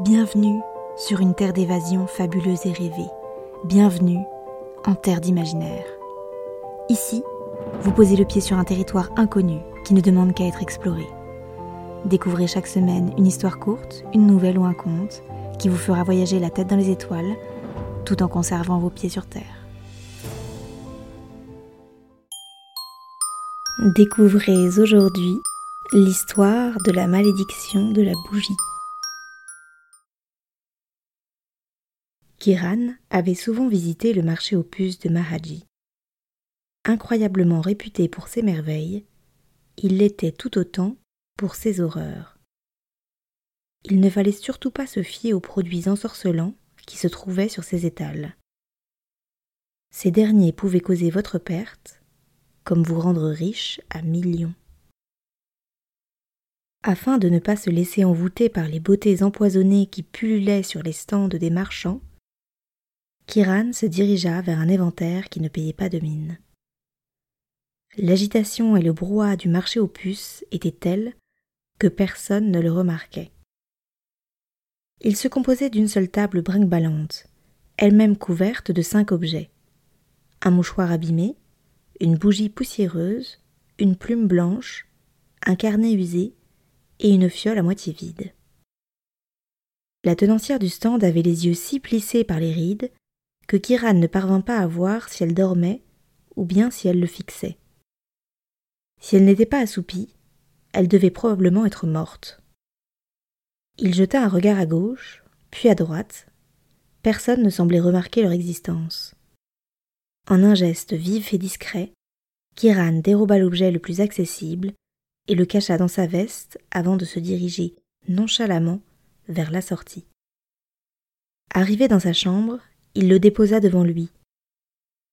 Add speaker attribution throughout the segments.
Speaker 1: Bienvenue sur une terre d'évasion fabuleuse et rêvée. Bienvenue en terre d'imaginaire. Ici, vous posez le pied sur un territoire inconnu qui ne demande qu'à être exploré. Découvrez chaque semaine une histoire courte, une nouvelle ou un conte qui vous fera voyager la tête dans les étoiles tout en conservant vos pieds sur terre. Découvrez aujourd'hui l'histoire de la malédiction de la bougie. Kiran avait souvent visité le marché aux puces de Mahaji. Incroyablement réputé pour ses merveilles, il l'était tout autant pour ses horreurs. Il ne fallait surtout pas se fier aux produits ensorcelants qui se trouvaient sur ses étals. Ces derniers pouvaient causer votre perte, comme vous rendre riche à millions. Afin de ne pas se laisser envoûter par les beautés empoisonnées qui pullulaient sur les stands des marchands, Kiran se dirigea vers un éventaire qui ne payait pas de mine. L'agitation et le brouhaha du marché aux puces étaient tels que personne ne le remarquait. Il se composait d'une seule table brinque-ballante, elle-même couverte de cinq objets un mouchoir abîmé, une bougie poussiéreuse, une plume blanche, un carnet usé et une fiole à moitié vide. La tenancière du stand avait les yeux si plissés par les rides que Kiran ne parvint pas à voir si elle dormait ou bien si elle le fixait. Si elle n'était pas assoupie, elle devait probablement être morte. Il jeta un regard à gauche, puis à droite. Personne ne semblait remarquer leur existence. En un geste vif et discret, Kiran déroba l'objet le plus accessible et le cacha dans sa veste avant de se diriger nonchalamment vers la sortie. Arrivé dans sa chambre, il le déposa devant lui.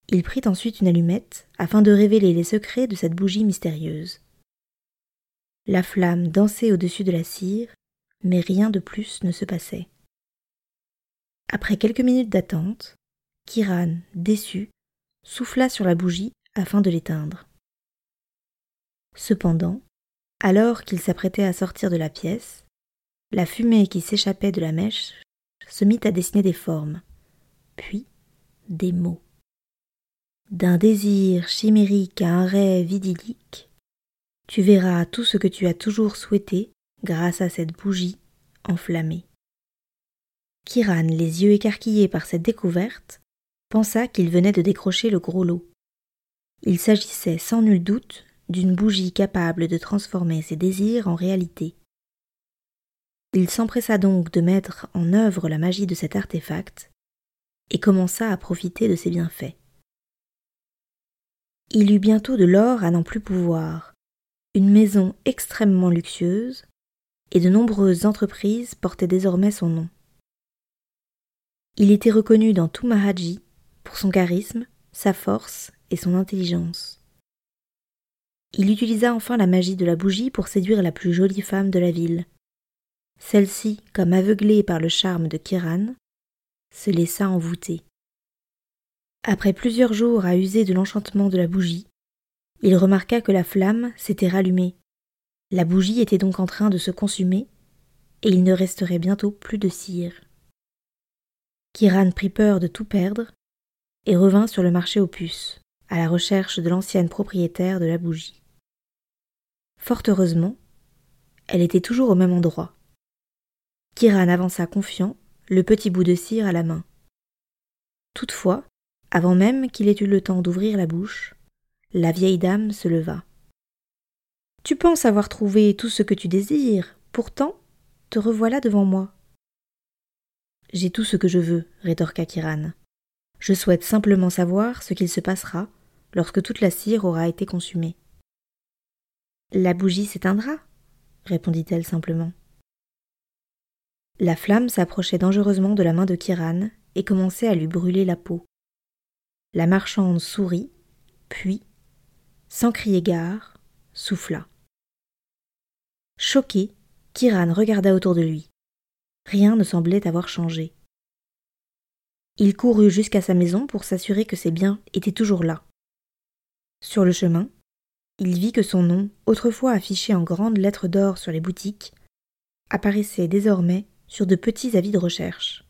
Speaker 1: Il prit ensuite une allumette afin de révéler les secrets de cette bougie mystérieuse. La flamme dansait au-dessus de la cire, mais rien de plus ne se passait. Après quelques minutes d'attente, Kiran, déçu, souffla sur la bougie afin de l'éteindre. Cependant, alors qu'il s'apprêtait à sortir de la pièce, la fumée qui s'échappait de la mèche se mit à dessiner des formes puis des mots. D'un désir chimérique à un rêve idyllique, tu verras tout ce que tu as toujours souhaité grâce à cette bougie enflammée. Kiran, les yeux écarquillés par cette découverte, pensa qu'il venait de décrocher le gros lot. Il s'agissait sans nul doute d'une bougie capable de transformer ses désirs en réalité. Il s'empressa donc de mettre en œuvre la magie de cet artefact et commença à profiter de ses bienfaits. Il eut bientôt de l'or à n'en plus pouvoir, une maison extrêmement luxueuse, et de nombreuses entreprises portaient désormais son nom. Il était reconnu dans tout Mahaji pour son charisme, sa force et son intelligence. Il utilisa enfin la magie de la bougie pour séduire la plus jolie femme de la ville. Celle-ci, comme aveuglée par le charme de Kiran, se laissa envoûter. Après plusieurs jours à user de l'enchantement de la bougie, il remarqua que la flamme s'était rallumée. La bougie était donc en train de se consumer, et il ne resterait bientôt plus de cire. Kiran prit peur de tout perdre et revint sur le marché aux puces, à la recherche de l'ancienne propriétaire de la bougie. Fort heureusement, elle était toujours au même endroit. Kiran avança confiant le petit bout de cire à la main. Toutefois, avant même qu'il ait eu le temps d'ouvrir la bouche, la vieille dame se leva. Tu penses avoir trouvé tout ce que tu désires, pourtant te revoilà devant moi. J'ai tout ce que je veux, rétorqua Kiran. Je souhaite simplement savoir ce qu'il se passera lorsque toute la cire aura été consumée. La bougie s'éteindra, répondit-elle simplement. La flamme s'approchait dangereusement de la main de Kiran et commençait à lui brûler la peau. La marchande sourit, puis, sans crier gare, souffla. Choqué, Kiran regarda autour de lui. Rien ne semblait avoir changé. Il courut jusqu'à sa maison pour s'assurer que ses biens étaient toujours là. Sur le chemin, il vit que son nom, autrefois affiché en grandes lettres d'or sur les boutiques, apparaissait désormais sur de petits avis de recherche.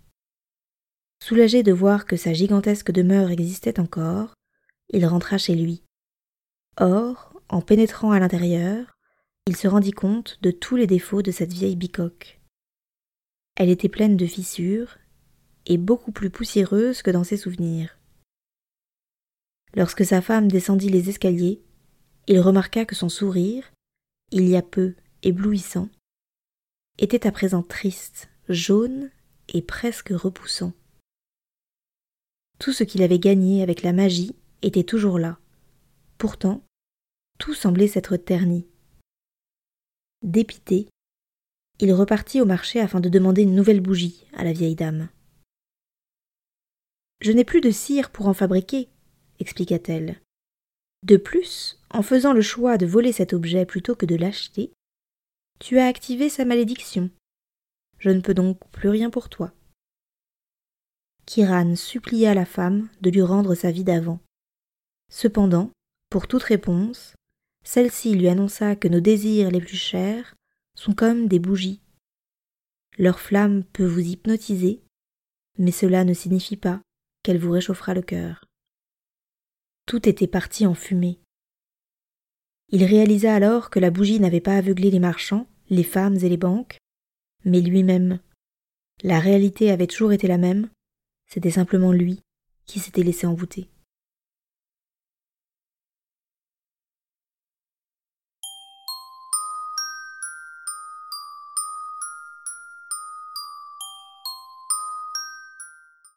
Speaker 1: Soulagé de voir que sa gigantesque demeure existait encore, il rentra chez lui. Or, en pénétrant à l'intérieur, il se rendit compte de tous les défauts de cette vieille bicoque. Elle était pleine de fissures et beaucoup plus poussiéreuse que dans ses souvenirs. Lorsque sa femme descendit les escaliers, il remarqua que son sourire, il y a peu éblouissant, était à présent triste, jaune et presque repoussant. Tout ce qu'il avait gagné avec la magie était toujours là. Pourtant, tout semblait s'être terni. Dépité, il repartit au marché afin de demander une nouvelle bougie à la vieille dame. Je n'ai plus de cire pour en fabriquer, expliqua-t-elle. De plus, en faisant le choix de voler cet objet plutôt que de l'acheter, tu as activé sa malédiction. Je ne peux donc plus rien pour toi. Kiran supplia la femme de lui rendre sa vie d'avant. Cependant, pour toute réponse, celle-ci lui annonça que nos désirs les plus chers sont comme des bougies. Leur flamme peut vous hypnotiser, mais cela ne signifie pas qu'elle vous réchauffera le cœur. Tout était parti en fumée. Il réalisa alors que la bougie n'avait pas aveuglé les marchands, les femmes et les banques, mais lui-même. La réalité avait toujours été la même, c'était simplement lui qui s'était laissé envoûter.